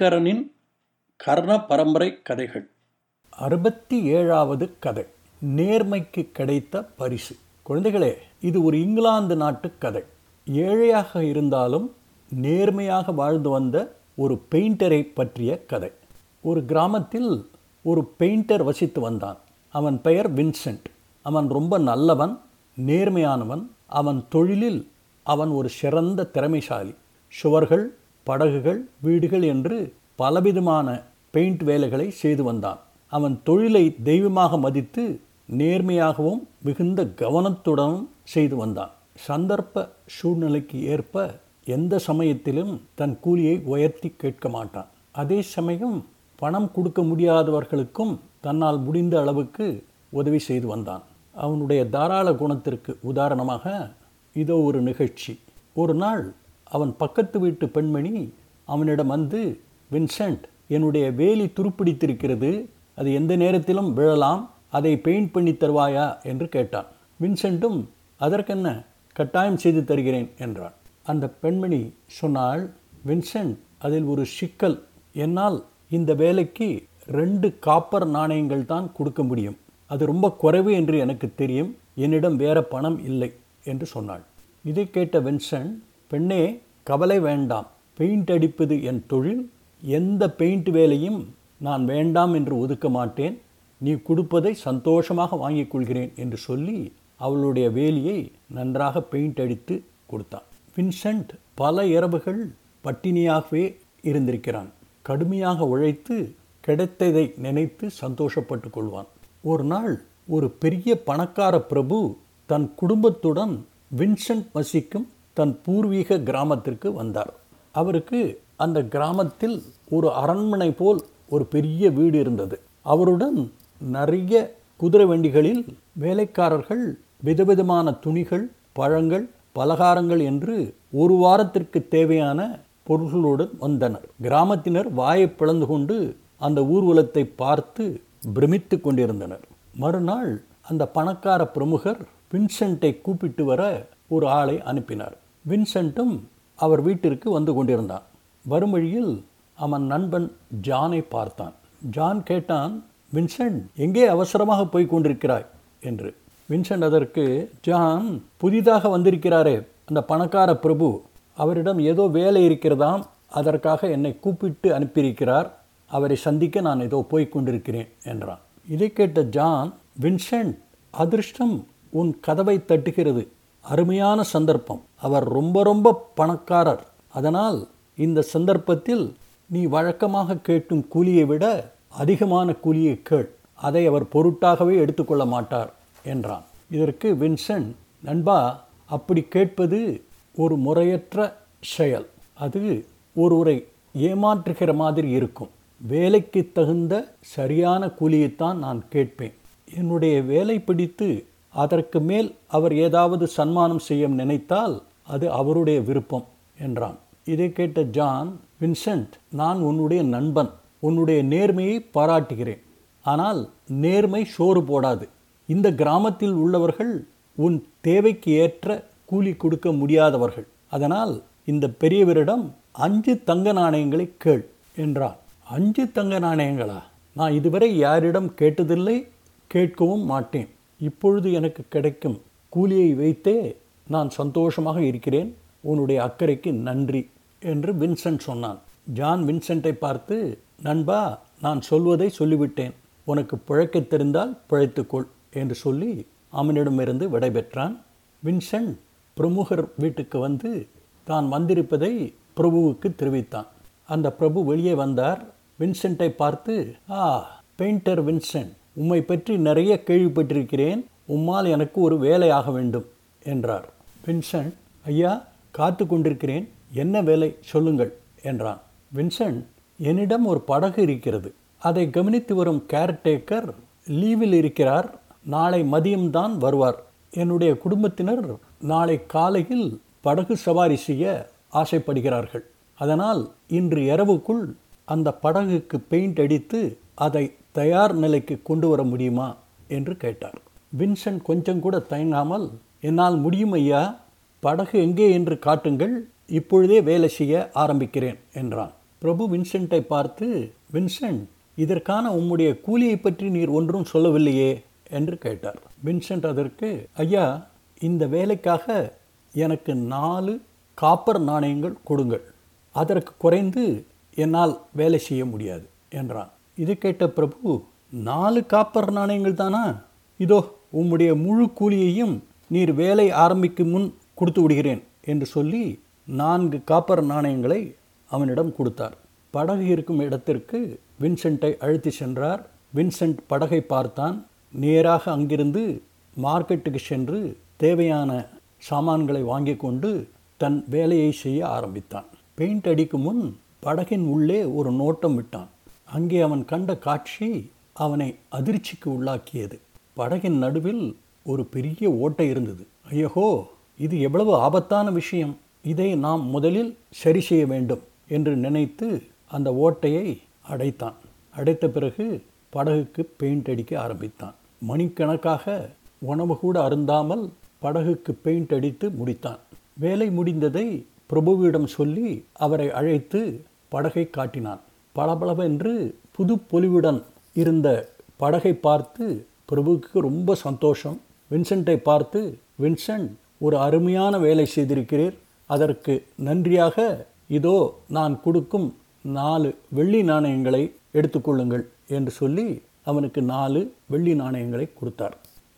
ஐங்கரனின் கர்ண பரம்பரை கதைகள். அறுபத்தி ஏழாவது கதை. நேர்மைக்கு கிடைத்த பரிசு. குழந்தைகளே இது ஒரு இங்கிலாந்து நாட்டு கதை. ஏழையாக இருந்தாலும் நேர்மையாக வாழ்ந்து வந்த ஒரு பெயிண்டரை பற்றிய கதை. ஒரு கிராமத்தில் ஒரு பெயிண்டர் வசித்து வந்தான். அவன் பெயர் வின்சென்ட். அவன் ரொம்ப நல்லவன் நேர்மையானவன். அவன் தொழிலில் அவன் ஒரு சிறந்த திறமைசாலி. சுவர்கள் படகுகள் வீடுகள் என்று பலவிதமான பெயிண்ட் வேலைகளை செய்து வந்தான். அவன் தொழிலை தெய்வமாக மதித்து நேர்மையாகவும் மிகுந்த கவனத்துடனும் செய்து வந்தான். சந்தர்ப்ப சூழ்நிலைக்கு ஏற்ப எந்த சமயத்திலும் தன் கூலியை உயர்த்தி கேட்க மாட்டான். அதே சமயம் பணம் கொடுக்க முடியாதவர்களுக்கும் தன்னால் முடிந்த அளவுக்கு உதவி செய்து வந்தான். அவனுடைய தாராள குணத்திற்கு உதாரணமாக இதோ ஒரு நிகழ்ச்சி. ஒரு நாள் அவன் பக்கத்து வீட்டு பெண்மணி அவனிடம் வந்து வின்சென்ட் என்னுடைய வேலி துருப்பிடித்திருக்கிறது. அது எந்த நேரத்திலும் விழலாம். அதை பெயிண்ட் பண்ணி தருவாயா? என்று கேட்டான். வின்சென்ட்டும் அதற்கென்ன? கட்டாயம் செய்து தருகிறேன் என்றான். அந்த பெண்மணி சொன்னாள் வின்சென்ட் அதில் ஒரு சிக்கல். என்னால் இந்த வேலைக்கு ரெண்டு காப்பர் நாணயங்கள் தான் கொடுக்க முடியும். அது ரொம்ப குறைவு என்று எனக்கு தெரியும். என்னிடம் வேற பணம் இல்லை என்று சொன்னாள். இதை கேட்ட வின்சென்ட் பெண்ணே கவலை வேண்டாம். பெயிண்ட் அடிப்பது என் தொழில். எந்த பெயிண்ட் வேலையும் நான் வேண்டாம் என்று ஒதுக்க மாட்டேன். நீ கொடுப்பதை சந்தோஷமாக வாங்கிக் கொள்கிறேன் என்று சொல்லி அவளுடைய வேலியை நன்றாக பெயிண்ட் அடித்து கொடுத்தான். வின்சென்ட் பல இரவுகள் பட்டினியாகவே இருந்திருக்கிறான். கடுமையாக உழைத்து கிடைத்ததை நினைத்து சந்தோஷப்பட்டு கொள்வான். ஒரு நாள் ஒரு பெரிய பணக்கார பிரபு தன் குடும்பத்துடன் வின்சென்ட் வசிக்கும் தன் பூர்வீக கிராமத்திற்கு வந்தார். அவருக்கு அந்த கிராமத்தில் ஒரு அரண்மனை போல் ஒரு பெரிய வீடு இருந்தது. அவருடன் நிறைய குதிரை வண்டிகளில் வேலைக்காரர்கள் விதவிதமான துணிகள் பழங்கள் பலகாரங்கள் என்று ஒரு வாரத்திற்கு தேவையான பொருள்களுடன் வந்தனர். கிராமத்தினர் வாயை பிளந்து கொண்டு அந்த ஊர்வலத்தை பார்த்து பிரமித்து கொண்டிருந்தனர். மறுநாள் அந்த பணக்கார பிரமுகர் வின்சென்ட்டை கூப்பிட்டு வர ஒரு ஆளை அனுப்பினார். வின்சென்ட்டும் அவர் வீட்டிற்கு வந்து கொண்டிருந்தான். வரும் வழியில் அவன் நண்பன் ஜானை பார்த்தான். ஜான் கேட்டான் வின்சென்ட் எங்கே அவசரமாக போய் கொண்டிருக்கிறாய்? என்று. வின்சென்ட் அதற்கு ஜான் புதிதாக வந்திருக்கிறாரே அந்த பணக்கார பிரபு அவரிடம் ஏதோ வேலை இருக்கிறதாம் அதற்காக என்னை கூப்பிட்டு அனுப்பியிருக்கிறார். அவரை சந்திக்க நான் ஏதோ போய் கொண்டிருக்கிறேன் என்றான். இதை கேட்ட ஜான் வின்சென்ட் அதிர்ஷ்டம் உன் கதவை தட்டுகிறது. அருமையான சந்தர்ப்பம். அவர் ரொம்ப ரொம்ப பணக்காரர். அதனால் இந்த சந்தர்ப்பத்தில் நீ வழக்கமாக கேட்கும் கூலியை விட அதிகமான கூலியை கேள். அதை அவர் பொருட்டாகவே எடுத்துக்கொள்ள மாட்டார் என்றான். இதற்கு வின்சென்ட் நண்பா அப்படி கேட்பது ஒரு முறையற்ற செயல். அது ஒருவரை ஏமாற்றுகிற மாதிரி இருக்கும். வேலைக்கு தகுந்த சரியான கூலியைத்தான் நான் கேட்பேன். என்னுடைய வேலை பிடித்து அதற்கு மேல் அவர் ஏதாவது சன்மானம் செய்ய நினைத்தால் அது அவருடைய விருப்பம் என்றான். இதை கேட்ட ஜான் வின்சென்ட் நான் உன்னுடைய நண்பன். உன்னுடைய நேர்மையை பாராட்டுகிறேன். ஆனால் நேர்மை சோறு போடாது. இந்த கிராமத்தில் உள்ளவர்கள் உன் தேவைக்கு ஏற்ற கூலி கொடுக்க முடியாதவர்கள். அதனால் இந்த பெரியவரிடம் அஞ்சு தங்க நாணயங்களை கேள் என்றான். அஞ்சு தங்க நாணயங்களா? நான் இதுவரை யாரிடம் கேட்டதில்லை. கேட்கவும் மாட்டேன். இப்பொழுது எனக்கு கிடைக்கும் கூலியை வைத்தே நான் சந்தோஷமாக இருக்கிறேன். உன்னுடைய அக்கறைக்கு நன்றி என்று வின்சென்ட் சொன்னான். ஜான் வின்சென்ட்டை பார்த்து நண்பா நான் சொல்வதை சொல்லிவிட்டேன். உனக்கு பிழைக்க தெரிந்தால் பிழைத்துக்கொள் என்று சொல்லி அவனிடமிருந்து விடைபெற்றான் வின்சென்ட் பிரமுகர் வீட்டுக்கு வந்து தான் வந்திருப்பதை பிரபுவுக்கு தெரிவித்தான். அந்த பிரபு வெளியே வந்தார். வின்சென்ட்டை பார்த்து ஆ பெயிண்டர் வின்சென்ட் உம்மை பற்றி நிறைய கேள்விப்பட்டிருக்கிறேன். உம்மால் எனக்கு ஒரு வேலையாக வேண்டும் என்றார். வின்சென்ட் ஐயா காத்து கொண்டிருக்கிறேன். என்ன வேலை? சொல்லுங்கள் என்றான். வின்சென்ட் என்னிடம் ஒரு படகு இருக்கிறது. அதை கவனித்து வரும் கேர்டேக்கர் லீவில் இருக்கிறார். நாளை மதியம்தான் வருவார். என்னுடைய குடும்பத்தினர் நாளை காலையில் படகு சவாரி செய்ய ஆசைப்படுகிறார்கள். அதனால் இன்று இரவுக்குள் அந்த படகுக்கு பெயிண்ட் அடித்து அதை தயார் நிலைக்கு கொண்டு வர முடியுமா என்று கேட்டார். வின்சென்ட் கொஞ்சம் கூட தயங்காமல் என்னால் முடியும் ஐயா படகு எங்கே என்று காட்டுங்கள் இப்பொழுதே வேலை செய்ய ஆரம்பிக்கிறேன் என்றான். பிரபு வின்சென்ட்டை பார்த்து வின்சென்ட் இதற்கான உம்முடைய கூலியை பற்றி நீர் ஒன்றும் சொல்லவில்லையே என்று கேட்டார். வின்சென்ட் அதற்கு ஐயா இந்த வேலைக்காக எனக்கு நாலு காப்பர் நாணயங்கள் கொடுங்கள் அதற்கு குறைந்து என்னால் வேலை செய்ய முடியாது என்றான். இது கேட்ட பிரபு நாலு காப்பர் நாணயங்கள் தானா? இதோ உம்முடைய முழு கூலியையும் நீர் வேலை ஆரம்பிக்கும் முன் கொடுத்து விடுகிறேன் என்று சொல்லி நான்கு காப்பர் நாணயங்களை அவனிடம் கொடுத்தார். படகு இருக்கும் இடத்திற்கு வின்சென்ட்டை அழைத்து சென்றார். வின்சென்ட் படகை பார்த்தான். நேராக அங்கிருந்து மார்க்கெட்டுக்கு சென்று தேவையான சாமான்களை வாங்கி கொண்டு தன் வேலையை செய்ய ஆரம்பித்தான். பெயிண்ட் அடிக்கும் முன் படகின் உள்ளே ஒரு நோட்டம் விட்டான். அங்கே அவன் கண்ட காட்சி அவனை அதிர்ச்சிக்கு உள்ளாக்கியது. படகின் நடுவில் ஒரு பெரிய ஓட்டை இருந்தது. ஐயோ இது எவ்வளவு ஆபத்தான விஷயம். இதை நாம் முதலில் சரி செய்ய வேண்டும் என்று நினைத்து அந்த ஓட்டையை அடைத்தான். அடைத்த பிறகு படகுக்கு பெயிண்ட் அடிக்க ஆரம்பித்தான். மணிக்கணக்காக உணவு கூட அருந்தாமல் படகுக்கு பெயிண்ட் அடித்து முடித்தான். வேலை முடிந்ததை பிரபுவிடம் சொல்லி அவரை அழைத்து படகை காட்டினான். பளபளவென்று புது பொலிவுடன் இருந்த படகை பார்த்து பிரபுவுக்கு ரொம்ப சந்தோஷம். வின்சென்ட்டை பார்த்து வின்சென்ட் ஒரு அருமையான வேலை செய்திருக்கிறீர். அதற்கு நன்றியாக. இதோ நான் கொடுக்கும் நாலு வெள்ளி நாணயங்களை எடுத்துக்கொள்ளுங்கள் என்று சொல்லி அவனுக்கு நாலு வெள்ளி நாணயங்களை கொடுத்தார்.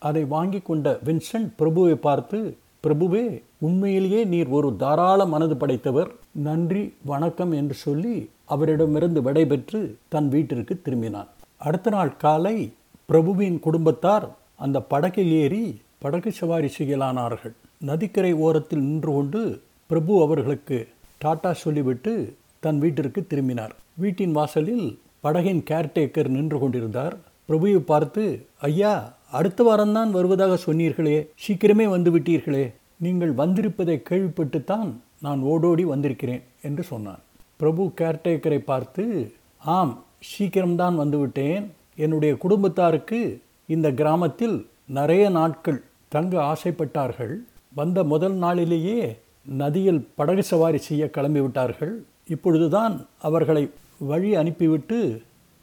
அதை வாங்கி கொண்ட வின்சென்ட் பிரபுவை பார்த்து பிரபுவே உண்மையிலேயே நீர் ஒரு தாராள மனது படைத்தவர். நன்றி வணக்கம் என்று சொல்லி அவரிடமிருந்து விடைபெற்று தன் வீட்டிற்கு திரும்பினான். அடுத்த நாள் காலை பிரபுவின் குடும்பத்தார் அந்த படகில் ஏறி படகு சவாரி செய்யலானார்கள். நதிக்கரை ஓரத்தில் நின்று கொண்டு பிரபு அவர்களுக்கு டாட்டா சொல்லிவிட்டு தன் வீட்டிற்கு திரும்பினார். வீட்டின் வாசலில் படகின் கேர்டேக்கர் நின்று கொண்டிருந்தார். பிரபுவை பார்த்து ஐயா அடுத்த வாரம்தான் வருவதாக சொன்னீர்களே சீக்கிரமே வந்து விட்டீர்களே. நீங்கள் வந்திருப்பதை கேள்விப்பட்டுத்தான் நான் ஓடோடி வந்திருக்கிறேன் என்று சொன்னான். பிரபு கேர்டேக்கரை பார்த்து ஆம் சீக்கிரம்தான் வந்துவிட்டேன் என்னுடைய குடும்பத்தாருக்கு இந்த கிராமத்தில் நிறைய நாட்கள் தங்க ஆசைப்பட்டார்கள். வந்த முதல் நாளிலேயே நதியில் படகு சவாரி செய்ய கிளம்பிவிட்டார்கள். இப்பொழுதுதான் அவர்களை வழி அனுப்பிவிட்டு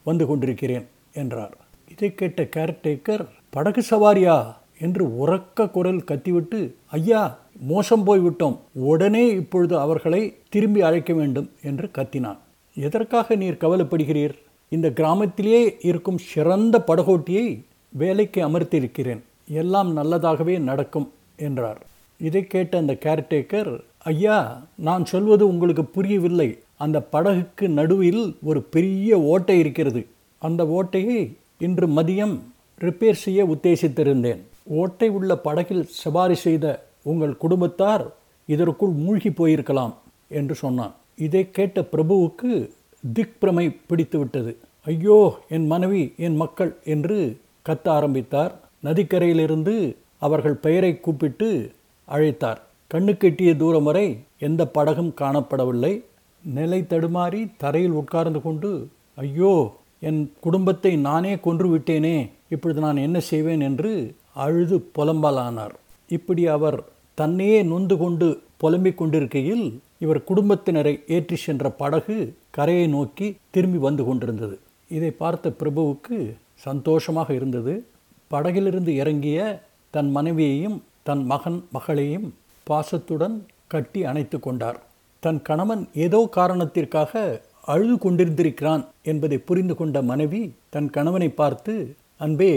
வந்து கொண்டிருக்கிறேன் என்றார். இதை கேட்ட கேர்டேக்கர் படகு சவாரியா? என்று உறக்க குரல் கத்திவிட்டு ஐயா மோசம் போய்விட்டோம். உடனே இப்பொழுது அவர்களை திரும்பி அழைக்க வேண்டும் என்று கத்தினான். எதற்காக நீர் கவலைப்படுகிறீர்? இந்த கிராமத்திலேயே இருக்கும் சிறந்த படகோட்டியை வேலைக்கு அமர்த்தியிருக்கிறேன். எல்லாம் நல்லதாகவே நடக்கும் என்றார். இதை கேட்ட அந்த கேர்டேக்கர் ஐயா நான் சொல்வது உங்களுக்கு புரியவில்லை. அந்த படகுக்கு நடுவில் ஒரு பெரிய ஓட்டை இருக்கிறது. அந்த ஓட்டையை இன்று மதியம் ரிப்பேர் செய்ய உத்தேசித்திருந்தேன். ஓட்டை உள்ள படகில் சவாரி செய்த உங்கள் குடும்பத்தார் இதற்குள் மூழ்கி போயிருக்கலாம் என்று சொன்னான். இதை கேட்ட பிரபுவுக்கு திக்பிரமை பிடித்துவிட்டது. ஐயோ என் மனைவி என் மக்கள் என்று கத்த ஆரம்பித்தார். நதிக்கரையிலிருந்து அவர்கள் பெயரை கூப்பிட்டு அழைத்தார். கண்ணுக்கெட்டிய தூரம் வரை எந்த படகும் காணப்படவில்லை. நிலை தடுமாறி தரையில் உட்கார்ந்து கொண்டு ஐயோ என் குடும்பத்தை நானே கொன்று விட்டேனே இப்பொழுது நான் என்ன செய்வேன் என்று அழுது புலம்பலானார். இப்படி அவர் தன்னையே நொந்து கொண்டு புலம்பிக் கொண்டிருக்கையில் இவர் குடும்பத்தினரை ஏற்றி சென்ற படகு கரையை நோக்கி திரும்பி வந்து கொண்டிருந்தது. இதை பார்த்த பிரபுவுக்கு சந்தோஷமாக இருந்தது. படகிலிருந்து இறங்கிய தன் மனைவியையும் தன் மகன் மகளையும் பாசத்துடன் கட்டி அணைத்து கொண்டார். தன் கணவன் ஏதோ காரணத்திற்காக அழுது கொண்டிருந்திருக்கிறான் என்பதை புரிந்து கொண்ட மனைவி தன் கணவனை பார்த்து அன்பே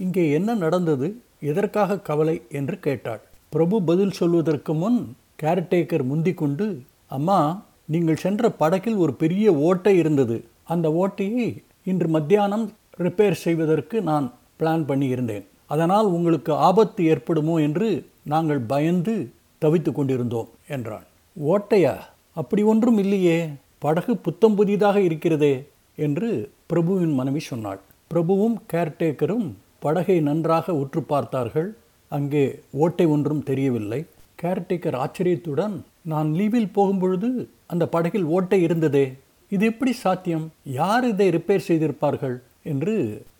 இங்கே என்ன நடந்தது? எதற்காக கவலை? என்று கேட்டாள். பிரபு பதில் சொல்வதற்கு முன் கேர்டேக்கர் முந்திக்கொண்டு அம்மா நீங்கள் சென்ற படகில் ஒரு பெரிய ஓட்டை இருந்தது. அந்த ஓட்டையை இன்று மத்தியானம் ரிப்பேர் செய்வதற்கு நான் பிளான் பண்ணியிருந்தேன். அதனால் உங்களுக்கு ஆபத்து ஏற்படுமோ என்று நாங்கள் பயந்து தவித்து கொண்டிருந்தோம் என்றான் ஓட்டையா? அப்படி ஒன்றும் இல்லையே. படகு புத்தம் புதிதாக இருக்கிறதே என்று பிரபுவின் மனைவி சொன்னாள். பிரபுவும் கேர்டேக்கரும் படகை நன்றாக உற்று பார்த்தார்கள். அங்கே ஓட்டை ஒன்றும் தெரியவில்லை. கேர்டேக்கர் ஆச்சரியத்துடன் நான் லீவில் போகும்பொழுது அந்த படகில் ஓட்டை இருந்ததே. இது எப்படி சாத்தியம்? யார் இதை ரிப்பேர் செய்திருப்பார்கள்? என்று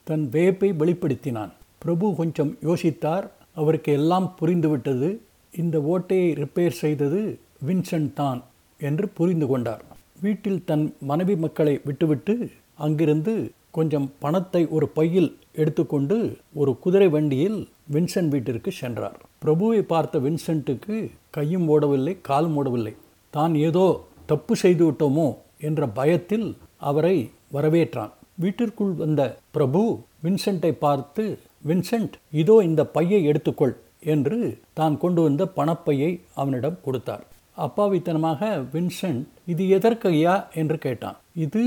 தன் வியப்பை வெளிப்படுத்தினான். பிரபு கொஞ்சம் யோசித்தார். அவருக்கு எல்லாம் புரிந்துவிட்டது. இந்த ஓட்டையை ரிப்பேர் செய்தது வின்சென்ட் தான் என்று புரிந்து கொண்டார். வீட்டில் தன் மனைவி மக்களை விட்டுவிட்டு அங்கிருந்து கொஞ்சம் பணத்தை ஒரு பையில் எடுத்துக்கொண்டு ஒரு குதிரை வண்டியில் வின்சென்ட் வீட்டிற்கு சென்றார். பிரபுவை பார்த்த வின்சென்ட்டுக்கு கையும் ஓடவில்லை காலும் ஓடவில்லை. தான் ஏதோ தப்பு செய்து விட்டோமோ என்ற பயத்தில் அவரை வரவேற்றான். வீட்டிற்குள் வந்த பிரபு வின்சென்ட்டை பார்த்து வின்சென்ட் இதோ இந்த பையை எடுத்துக்கொள் என்று தான் கொண்டு வந்த பணப்பையை அவனிடம் கொடுத்தார். அப்பாவித்தனமாக வின்சென்ட் இது எதற்கையா? என்று கேட்டான். இது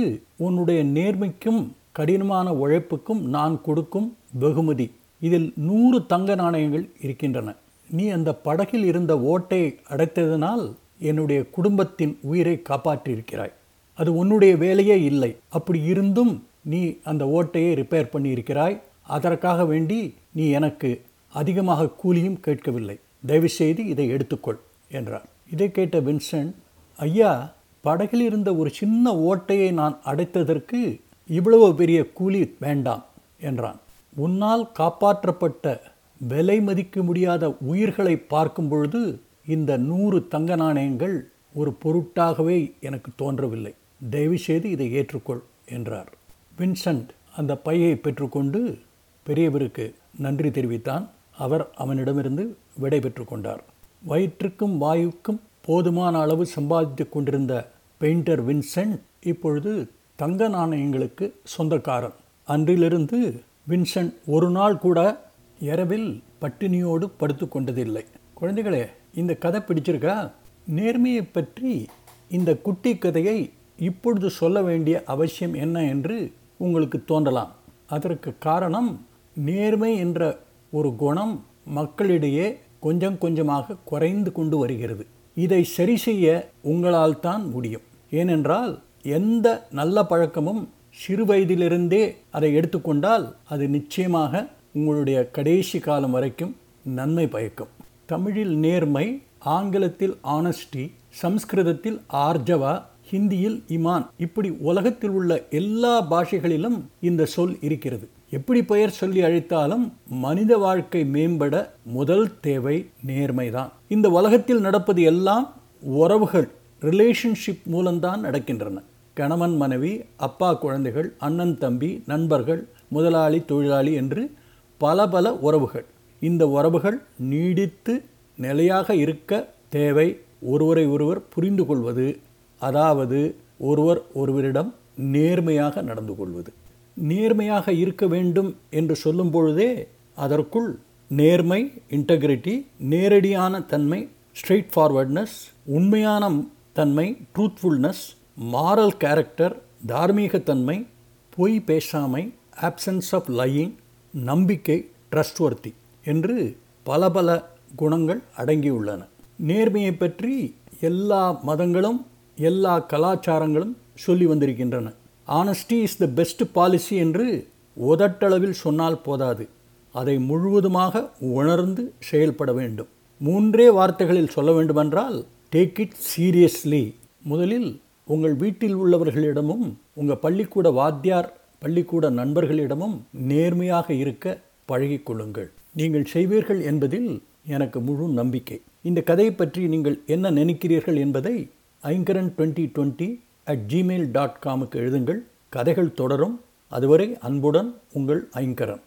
உன்னுடைய நேர்மைக்கும் கடினமான உழைப்புக்கும் நான் கொடுக்கும் வெகுமதி. இதில் நூறு தங்க நாணயங்கள் இருக்கின்றன. நீ அந்த படகில் இருந்த ஓட்டை அடைத்ததனால் என்னுடைய குடும்பத்தின் உயிரை காப்பாற்றியிருக்கிறாய். அது உன்னுடைய வேலையே இல்லை. அப்படி இருந்தும் நீ அந்த ஓட்டையை ரிப்பேர் பண்ணியிருக்கிறாய். அதற்காக வேண்டி நீ எனக்கு அதிகமாக கூலியும் கேட்கவில்லை. தயவுசெய்து இதை எடுத்துக்கொள் என்றார். இதை கேட்ட வின்சென்ட் ஐயா படகில் இருந்த ஒரு சின்ன ஓட்டையை நான் அடைத்ததற்கு இவ்வளவு பெரிய கூலி வேண்டாம் என்றான். உன்னால் காப்பாற்றப்பட்ட விலை மதிக்க முடியாத உயிர்களை பார்க்கும் பொழுது இந்த நூறு தங்க நாணயங்கள் ஒரு பொருட்டாகவே எனக்கு தோன்றவில்லை. தயவுசெய்து இதை ஏற்றுக்கொள் என்றார். வின்சென்ட் அந்த பையை பெற்றுக்கொண்டு பெரியவருக்கு நன்றி தெரிவித்தான். அவர் அவனிடமிருந்து விடை பெற்றுக்கொண்டார் வயிற்றுக்கும் வாயுக்கும் போதுமான அளவு சம்பாதித்து கொண்டிருந்த பெயிண்டர் வின்சென்ட் இப்பொழுது தங்க நாணயங்களுக்கு சொந்தக்காரன். அன்றிலிருந்து வின்சென்ட் ஒரு நாள் கூட இரவில் பட்டினியோடு படுத்து கொண்டதில்லை. குழந்தைகளே இந்த கதை பிடிச்சிருக்கா? நேர்மையை பற்றி இந்த குட்டி கதையை இப்பொழுது சொல்ல வேண்டிய அவசியம் என்ன என்று உங்களுக்கு தோன்றலாம். அதற்கு காரணம் நேர்மை என்ற ஒரு குணம் மக்களிடையே கொஞ்சம் கொஞ்சமாக குறைந்து கொண்டு வருகிறது. இதை சரி செய்ய உங்களால் தான் முடியும். ஏனென்றால் எந்த நல்ல பழக்கமும் சிறு வயதிலிருந்தே அதை எடுத்துக்கொண்டால் அது நிச்சயமாக உங்களுடைய கடைசி காலம் வரைக்கும் நன்மை பயக்கும். தமிழில் நேர்மை ஆங்கிலத்தில் ஆனஸ்டி சம்ஸ்கிருதத்தில் ஆர்ஜவா ஹிந்தியில் இமான் இப்படி உலகத்தில் உள்ள எல்லா பாஷைகளிலும் இந்த சொல் இருக்கிறது. எப்படி பெயர் சொல்லி அழைத்தாலும் மனித வாழ்க்கை மேம்பட முதல் தேவை நேர்மைதான். இந்த உலகத்தில் நடப்பது எல்லாம் உறவுகள் ரிலேஷன்ஷிப் மூலம்தான் நடக்கின்றன. கணவன் மனைவி அப்பா குழந்தைகள் அண்ணன் தம்பி நண்பர்கள் முதலாளி தொழிலாளி என்று பல பல உறவுகள். இந்த உறவுகள் நீடித்து நிலையாக இருக்க தேவை. ஒருவரை ஒருவர் புரிந்து கொள்வது அதாவது ஒருவர் ஒருவரிடம் நேர்மையாக நடந்து கொள்வது. நேர்மையாக இருக்க வேண்டும் என்று சொல்லும் பொழுதே அதற்குள் நேர்மை இன்டெகிரிட்டி நேரடியான தன்மை ஸ்ட்ரெயிட் ஃபார்வர்ட்னஸ் உண்மையான தன்மை ட்ரூத்ஃபுல்னஸ் மாரல் கேரக்டர் தார்மீகத்தன்மை பொய் பேசாமை ஆப்சன்ஸ் ஆஃப் லையிங் நம்பிக்கை ட்ரஸ்ட்வர்த்தி என்று பல பல குணங்கள் அடங்கியுள்ளன. நேர்மையை பற்றி எல்லா மதங்களும் எல்லா கலாச்சாரங்களும் சொல்லி வந்திருக்கின்றன. Honesty is the best policy என்று உதட்டளவில் சொன்னால் போதாது. அதை முழுவதுமாக உணர்ந்து செயல்பட வேண்டும். மூன்றே வார்த்தைகளில் சொல்ல வேண்டுமென்றால் டேக் இட் சீரியஸ்லி முதலில் உங்கள் வீட்டில் உள்ளவர்களிடமும் உங்கள் பள்ளிக்கூட வாத்தியார் பள்ளிக்கூட நண்பர்களிடமும் நேர்மையாக இருக்க பழகிக்கொள்ளுங்கள் நீங்கள் செய்வீர்கள் என்பதில் எனக்கு முழு நம்பிக்கை. இந்த கதையை பற்றி நீங்கள் என்ன நினைக்கிறீர்கள் என்பதை Aingaran twenty twenty at Gmail dot காமுக்கு எழுதுங்கள். கதைகள் தொடரும். அதுவரை அன்புடன் உங்கள் ஐங்கரன்.